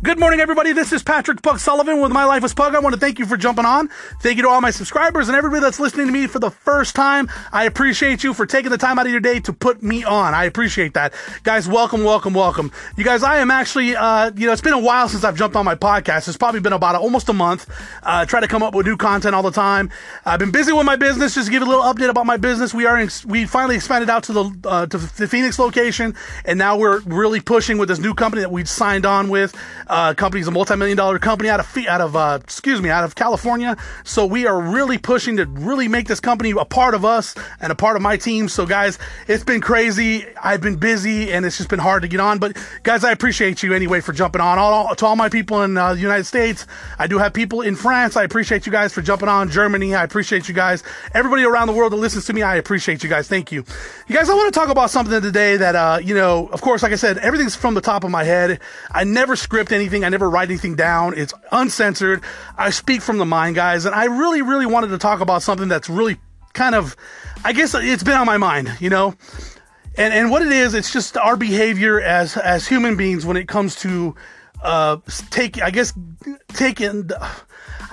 Good morning, everybody. This is Patrick Pug Sullivan with My Life as Pug. I want to thank you for jumping on. Thank you to all my subscribers and everybody that's listening to me for the first time. I appreciate you for taking the time out of your day to put me on. I appreciate that. Guys, welcome, welcome, welcome. You guys, I am actually, uh, you know, it's been a while since I've jumped on my podcast. It's probably been about almost a month. Uh, try to come up with new content all the time. I've been busy with my business. Just give a little update about my business. We are, in, we finally expanded out to the, uh, to the Phoenix location and now we're really pushing with this new company that we signed on with. Uh, company's a multi-million dollar company out of out of uh, excuse me out of California. So we are really pushing to really make this company a part of us and a part of my team. So guys, it's been crazy. I've been busy and it's just been hard to get on. But guys, I appreciate you anyway for jumping on. All, to all my people in uh, the United States, I do have people in France. I appreciate you guys for jumping on. Germany, I appreciate you guys. Everybody around the world that listens to me, I appreciate you guys. Thank you. You guys, I want to talk about something today that uh, you know, of course, like I said, everything's from the top of my head. I never script anything. I never write anything down. It's uncensored. I speak from the mind, guys. And I really, really wanted to talk about something that's really kind of, I guess it's been on my mind, you know? And, and what it is, it's just our behavior as, as human beings when it comes to, uh, take, I guess, taking,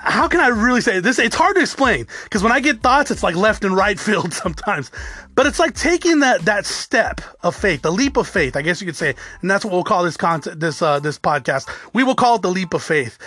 how can I really say this? It's hard to explain because when I get thoughts, it's like left and right field sometimes. But it's like taking that that step of faith, the leap of faith, I guess you could say, and that's what we'll call this content, this uh, this podcast. We will call it the leap of faith,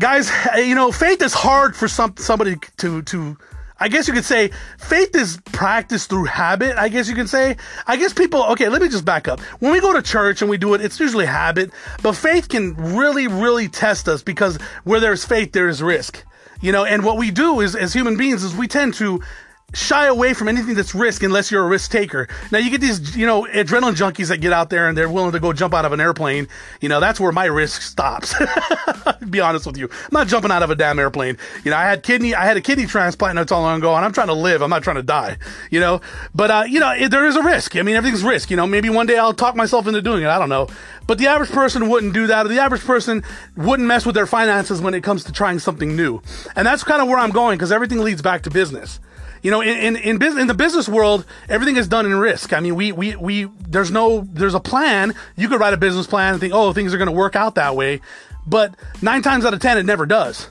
guys. You know, faith is hard for some somebody to to I guess you could say faith is practiced through habit. I guess you can say. I guess people, okay, let me just back up. When we go to church and we do it, it's usually habit, but faith can really, really test us because where there's faith, there is risk. You know, and what we do is, as human beings, is we tend to shy away from anything that's risk unless you're a risk taker. Now you get these, you know, adrenaline junkies that get out there and they're willing to go jump out of an airplane. You know, that's where my risk stops. be honest with you. I'm not jumping out of a damn airplane. You know, I had kidney, I had a kidney transplant not so long ago and I'm trying to live. I'm not trying to die, you know, but, uh, you know, it, there is a risk. I mean, everything's risk, you know, maybe one day I'll talk myself into doing it. I don't know. But the average person wouldn't do that. Or the average person wouldn't mess with their finances when it comes to trying something new. And that's kind of where I'm going because everything leads back to business. You know, in in in, business, in the business world, everything is done in risk. I mean, we we we there's no there's a plan. You could write a business plan and think, oh, things are going to work out that way, but nine times out of ten, it never does.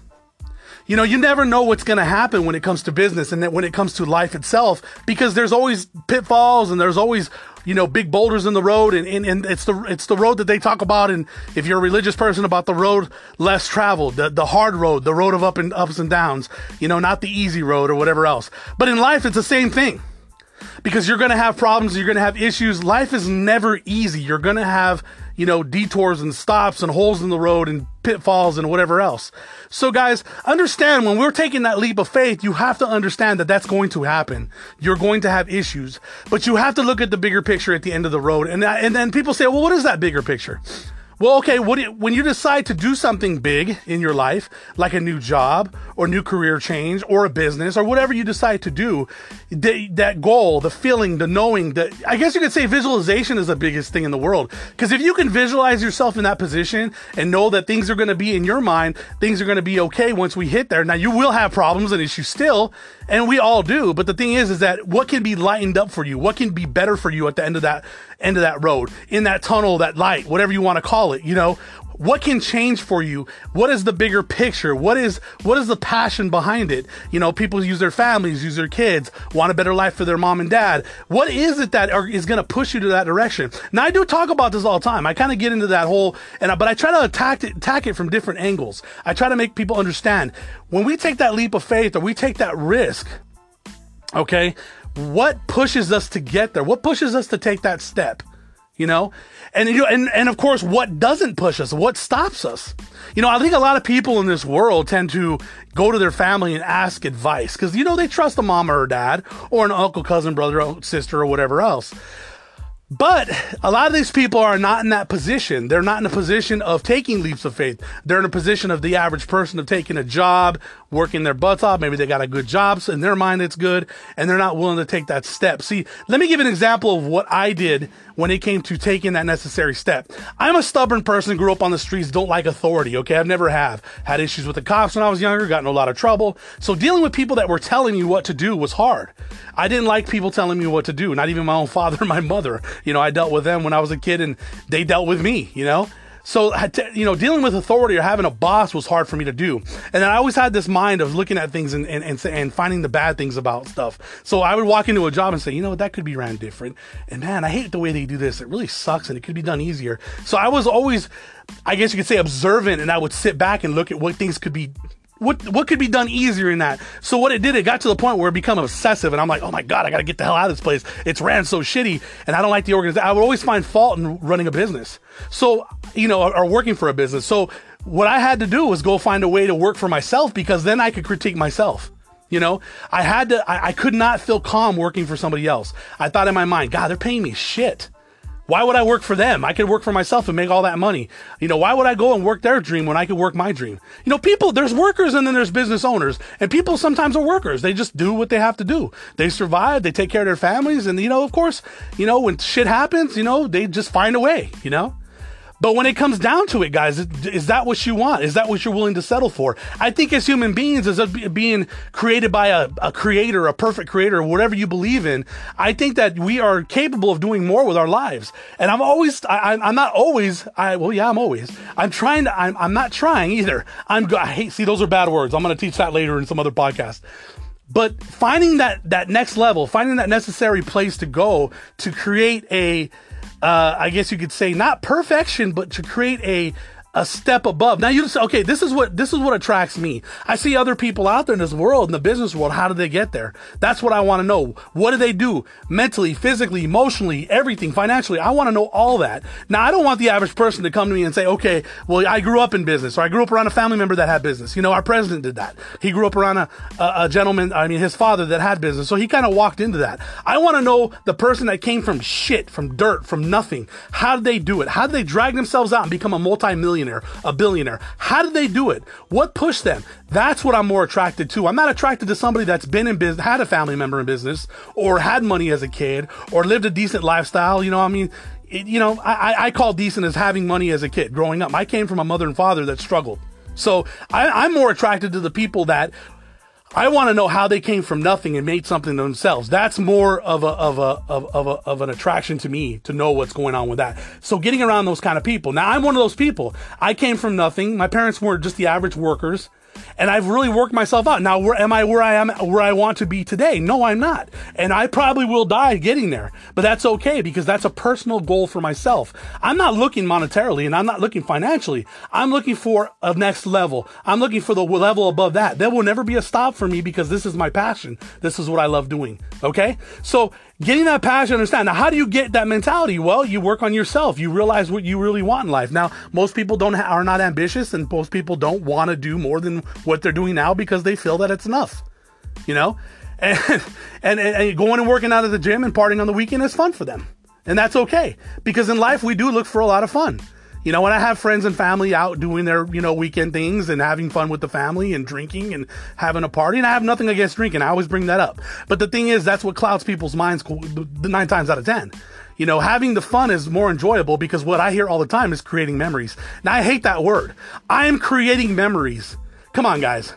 You know, you never know what's going to happen when it comes to business and when it comes to life itself because there's always pitfalls and there's always you know, big boulders in the road, and, and, and it's the it's the road that they talk about. And if you're a religious person, about the road less traveled, the the hard road, the road of up and ups and downs. You know, not the easy road or whatever else. But in life, it's the same thing because you're going to have problems, you're going to have issues. Life is never easy. You're going to have, you know, detours and stops and holes in the road and pitfalls and whatever else. So guys, understand when we're taking that leap of faith, you have to understand that that's going to happen. You're going to have issues, but you have to look at the bigger picture at the end of the road. And and then people say, "Well, what is that bigger picture?" Well, okay, you, when you decide to do something big in your life, like a new job or new career change or a business or whatever you decide to do, the, that goal, the feeling, the knowing, that I guess you could say visualization is the biggest thing in the world. Because if you can visualize yourself in that position and know that things are going to be in your mind, things are going to be okay once we hit there. Now you will have problems and issues still, and we all do. But the thing is, is that what can be lightened up for you? What can be better for you at the end of that end of that road, in that tunnel, that light, whatever you want to call it, you know, what can change for you? What is the bigger picture? What is what is the passion behind it? You know people use their families use their kids want a better life for their mom and dad. What is it that are, is going to push you to that direction? Now i do talk about this all the time. I kind of get into that whole and but i try to attack it attack it from different angles. I try to make people understand. When we take that leap of faith or we take that risk okay what pushes us to get there? What pushes us to take that step? You know, and you and and of course, what doesn't push us? What stops us? You know, I think a lot of people in this world tend to go to their family and ask advice because you know they trust a mom or a dad or an uncle, cousin, brother, sister, or whatever else. But a lot of these people are not in that position. They're not in a position of taking leaps of faith. They're in a position of the average person of taking a job, working their butts off. Maybe they got a good job. So in their mind, it's good. And they're not willing to take that step. See, let me give an example of what I did when it came to taking that necessary step. I'm a stubborn person, grew up on the streets, don't like authority. Okay. I've never have had issues with the cops when I was younger, got in a lot of trouble. So dealing with people that were telling me what to do was hard. I didn't like people telling me what to do. Not even my own father and my mother. You know, I dealt with them when I was a kid and they dealt with me, you know? So, you know, dealing with authority or having a boss was hard for me to do. And I always had this mind of looking at things and, and, and, and finding the bad things about stuff. So I would walk into a job and say, you know, what, that could be ran different. And man, I hate the way they do this. It really sucks and it could be done easier. So I was always, I guess you could say observant and I would sit back and look at what things could be what what could be done easier in that? So what it did, it got to the point where it became obsessive, and I'm like, oh my god, I got to get the hell out of this place. It's ran so shitty, and I don't like the organization. I would always find fault in running a business, so you know, or, or working for a business. So what I had to do was go find a way to work for myself because then I could critique myself. You know, I had to, I, I could not feel calm working for somebody else. I thought in my mind, God, they're paying me shit. Why would I work for them? I could work for myself and make all that money. You know, why would I go and work their dream when I could work my dream? You know, people, there's workers and then there's business owners. And people sometimes are workers. They just do what they have to do. They survive, they take care of their families. And, you know, of course, you know, when shit happens, you know, they just find a way, you know? But when it comes down to it, guys, is that what you want? Is that what you're willing to settle for? I think as human beings, as being created by a, a creator, a perfect creator, whatever you believe in, I think that we are capable of doing more with our lives. And I'm always, I, am not always, I, well, yeah, I'm always, I'm trying to, I'm, I'm not trying either. I'm, I hate, see, those are bad words. I'm going to teach that later in some other podcast but finding that that next level finding that necessary place to go to create a uh, I guess you could say not perfection, but to create a a step above. Now you just okay, this is what this is what attracts me. I see other people out there in this world, in the business world, how do they get there? That's what I want to know. What do they do? Mentally, physically, emotionally, everything, financially. I want to know all that. Now I don't want the average person to come to me and say, okay, well, I grew up in business, or I grew up around a family member that had business. You know, our president did that. He grew up around a, a, a gentleman, I mean his father that had business. So he kind of walked into that. I want to know the person that came from shit, from dirt, from nothing. How did they do it? How did they drag themselves out and become a multi-millionaire? Millionaire, a billionaire. How did they do it? What pushed them? That's what I'm more attracted to. I'm not attracted to somebody that's been in business, had a family member in business, or had money as a kid, or lived a decent lifestyle. You know, I mean, it, you know, I, I call decent as having money as a kid growing up. I came from a mother and father that struggled. So I, I'm more attracted to the people that I want to know how they came from nothing and made something themselves. That's more of a of a of, of a of an attraction to me to know what's going on with that. So getting around those kind of people. Now I'm one of those people. I came from nothing. My parents were just the average workers and I've really worked myself out. Now, where am I where I am where I want to be today? No, I'm not. And I probably will die getting there. But that's okay because that's a personal goal for myself. I'm not looking monetarily and I'm not looking financially. I'm looking for a next level. I'm looking for the level above that. There will never be a stop for me because this is my passion. This is what I love doing. Okay? So getting that passion, understand. Now, how do you get that mentality? Well, you work on yourself. You realize what you really want in life. Now, most people don't ha- are not ambitious, and most people don't want to do more than what they're doing now because they feel that it's enough. You know, and and, and going and working out at the gym and partying on the weekend is fun for them, and that's okay because in life we do look for a lot of fun. You know, when I have friends and family out doing their, you know, weekend things and having fun with the family and drinking and having a party, and I have nothing against drinking. I always bring that up. But the thing is, that's what clouds people's minds nine times out of 10. You know, having the fun is more enjoyable because what I hear all the time is creating memories. Now, I hate that word. I am creating memories. Come on, guys.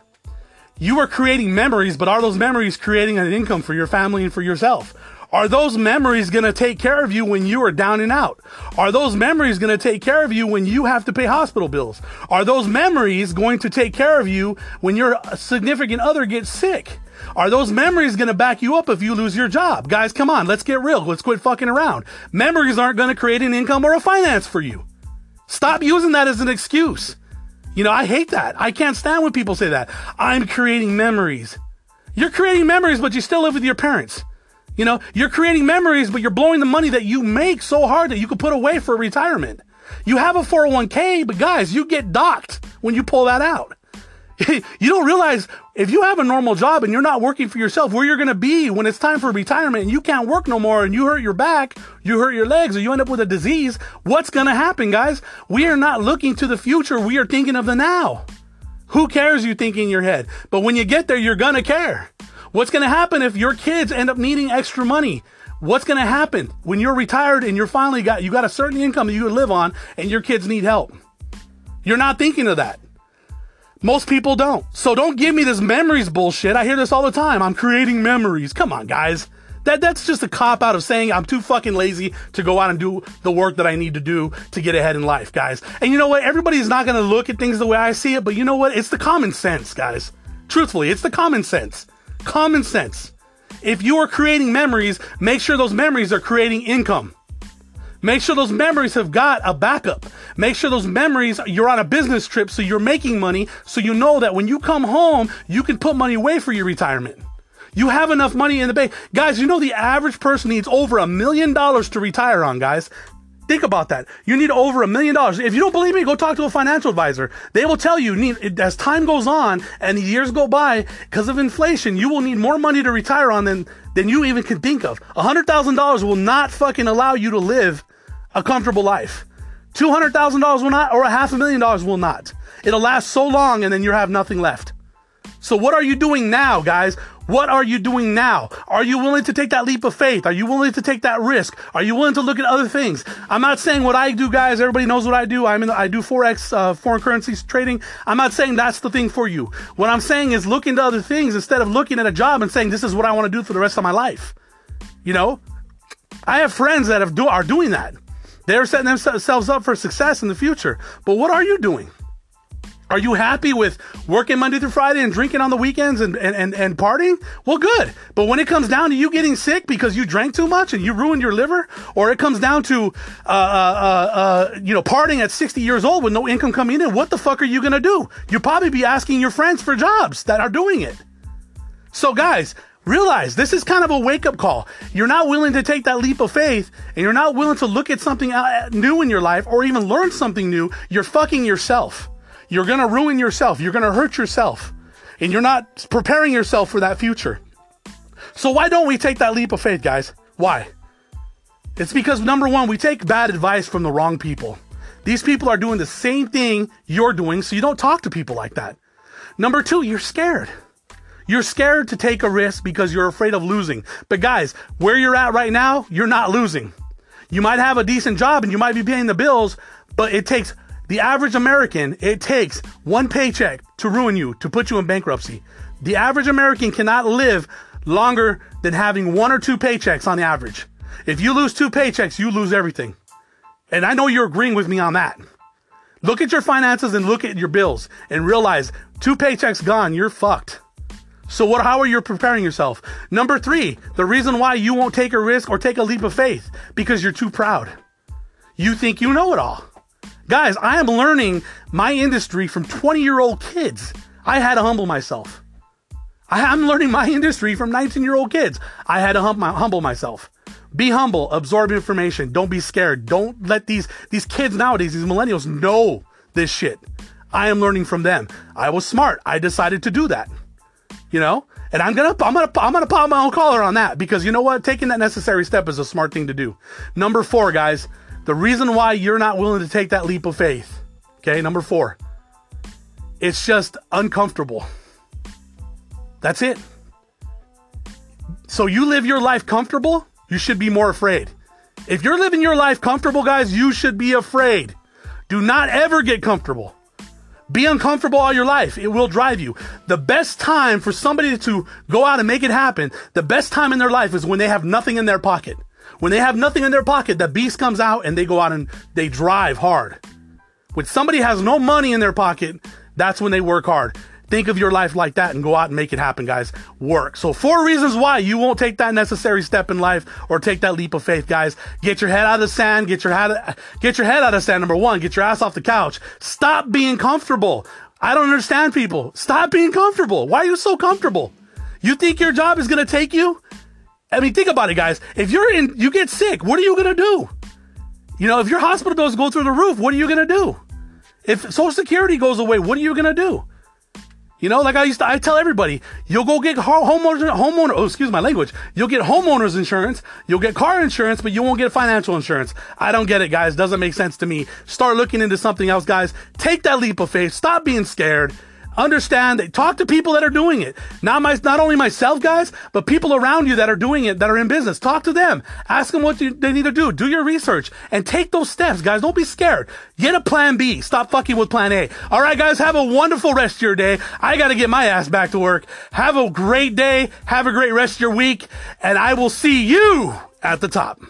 You are creating memories, but are those memories creating an income for your family and for yourself? Are those memories going to take care of you when you are down and out? Are those memories going to take care of you when you have to pay hospital bills? Are those memories going to take care of you when your significant other gets sick? Are those memories going to back you up if you lose your job? Guys, come on, let's get real. Let's quit fucking around. Memories aren't going to create an income or a finance for you. Stop using that as an excuse. You know, I hate that. I can't stand when people say that. I'm creating memories. You're creating memories, but you still live with your parents. You know, you're creating memories, but you're blowing the money that you make so hard that you could put away for retirement. You have a 401k, but guys, you get docked when you pull that out. you don't realize if you have a normal job and you're not working for yourself, where you're going to be when it's time for retirement and you can't work no more and you hurt your back, you hurt your legs, or you end up with a disease, what's going to happen, guys? We are not looking to the future. We are thinking of the now. Who cares you think in your head? But when you get there, you're going to care. What's going to happen if your kids end up needing extra money? What's going to happen when you're retired and you're finally got you got a certain income that you live on and your kids need help? You're not thinking of that. Most people don't. So don't give me this memories bullshit. I hear this all the time. I'm creating memories. Come on, guys. That that's just a cop out of saying I'm too fucking lazy to go out and do the work that I need to do to get ahead in life, guys. And you know what? Everybody's not going to look at things the way I see it, but you know what? It's the common sense, guys. Truthfully, it's the common sense. Common sense. If you are creating memories, make sure those memories are creating income. Make sure those memories have got a backup. Make sure those memories, you're on a business trip, so you're making money, so you know that when you come home, you can put money away for your retirement. You have enough money in the bank. Guys, you know the average person needs over a million dollars to retire on, guys. Think about that. You need over a million dollars. If you don't believe me, go talk to a financial advisor. They will tell you, need, as time goes on and years go by, because of inflation, you will need more money to retire on than, than you even can think of. $100,000 will not fucking allow you to live a comfortable life. $200,000 will not, or a half a million dollars will not. It'll last so long and then you have nothing left. So what are you doing now, guys? What are you doing now? Are you willing to take that leap of faith? Are you willing to take that risk? Are you willing to look at other things? I'm not saying what I do, guys. Everybody knows what I do. I'm in, I do forex, uh, foreign currencies trading. I'm not saying that's the thing for you. What I'm saying is look into other things instead of looking at a job and saying this is what I want to do for the rest of my life. You know, I have friends that have do are doing that. They're setting themselves up for success in the future. But what are you doing? Are you happy with working Monday through Friday and drinking on the weekends and, and, and, and partying? Well, good. But when it comes down to you getting sick because you drank too much and you ruined your liver, or it comes down to, uh, uh, uh, uh you know, partying at 60 years old with no income coming in, what the fuck are you going to do? You'll probably be asking your friends for jobs that are doing it. So guys, realize this is kind of a wake up call. You're not willing to take that leap of faith and you're not willing to look at something new in your life or even learn something new. You're fucking yourself. You're going to ruin yourself. You're going to hurt yourself. And you're not preparing yourself for that future. So why don't we take that leap of faith, guys? Why? It's because number one, we take bad advice from the wrong people. These people are doing the same thing you're doing, so you don't talk to people like that. Number two, you're scared. You're scared to take a risk because you're afraid of losing. But guys, where you're at right now, you're not losing. You might have a decent job and you might be paying the bills, but it takes the average American, it takes one paycheck to ruin you, to put you in bankruptcy. The average American cannot live longer than having one or two paychecks on the average. If you lose two paychecks, you lose everything. And I know you're agreeing with me on that. Look at your finances and look at your bills and realize two paychecks gone, you're fucked. So what how are you preparing yourself? Number 3, the reason why you won't take a risk or take a leap of faith because you're too proud. You think you know it all. Guys, I am learning my industry from 20 year old kids. I had to humble myself. I, am learning my industry from 19 year old kids. I had to hum, humble myself. Be humble, absorb information. Don't be scared. Don't let these, these kids nowadays, these millennials know this shit. I am learning from them. I was smart. I decided to do that. You know? And I'm gonna, I'm gonna, I'm gonna pop my own collar on that because you know what? Taking that necessary step is a smart thing to do. Number four, guys, the reason why you're not willing to take that leap of faith, okay, number four, it's just uncomfortable. That's it. So you live your life comfortable, you should be more afraid. If you're living your life comfortable, guys, you should be afraid. Do not ever get comfortable. Be uncomfortable all your life. It will drive you. The best time for somebody to go out and make it happen, the best time in their life is when they have nothing in their pocket. When they have nothing in their pocket, the beast comes out and they go out and they drive hard. When somebody has no money in their pocket, that's when they work hard. Think of your life like that and go out and make it happen, guys. Work. So four reasons why you won't take that necessary step in life or take that leap of faith, guys. Get your head out of the sand. Get your head, get your head out of sand. Number one, get your ass off the couch. Stop being comfortable. I don't understand people. Stop being comfortable. Why are you so comfortable? You think your job is going to take you? I mean, think about it, guys. If you're in, you get sick, what are you to do? You know, if your hospital bills go through the roof, what are you to do? If Social Security goes away, what are you to do? You know, like I used to, I tell everybody, you'll go get homeowner, homeowner, oh, excuse my language. You'll get homeowners insurance. You'll get car insurance, but you won't get financial insurance. I don't get it, guys. Doesn't make sense to me. Start looking into something else, guys. Take that leap of faith. Stop being scared. Understand, talk to people that are doing it. Not my, not only myself, guys, but people around you that are doing it, that are in business. Talk to them. Ask them what you, they need to do. Do your research and take those steps, guys. Don't be scared. Get a plan B. Stop fucking with plan A. All right, guys, have a wonderful rest of your day. I got to get my ass back to work. Have a great day. Have a great rest of your week and I will see you at the top.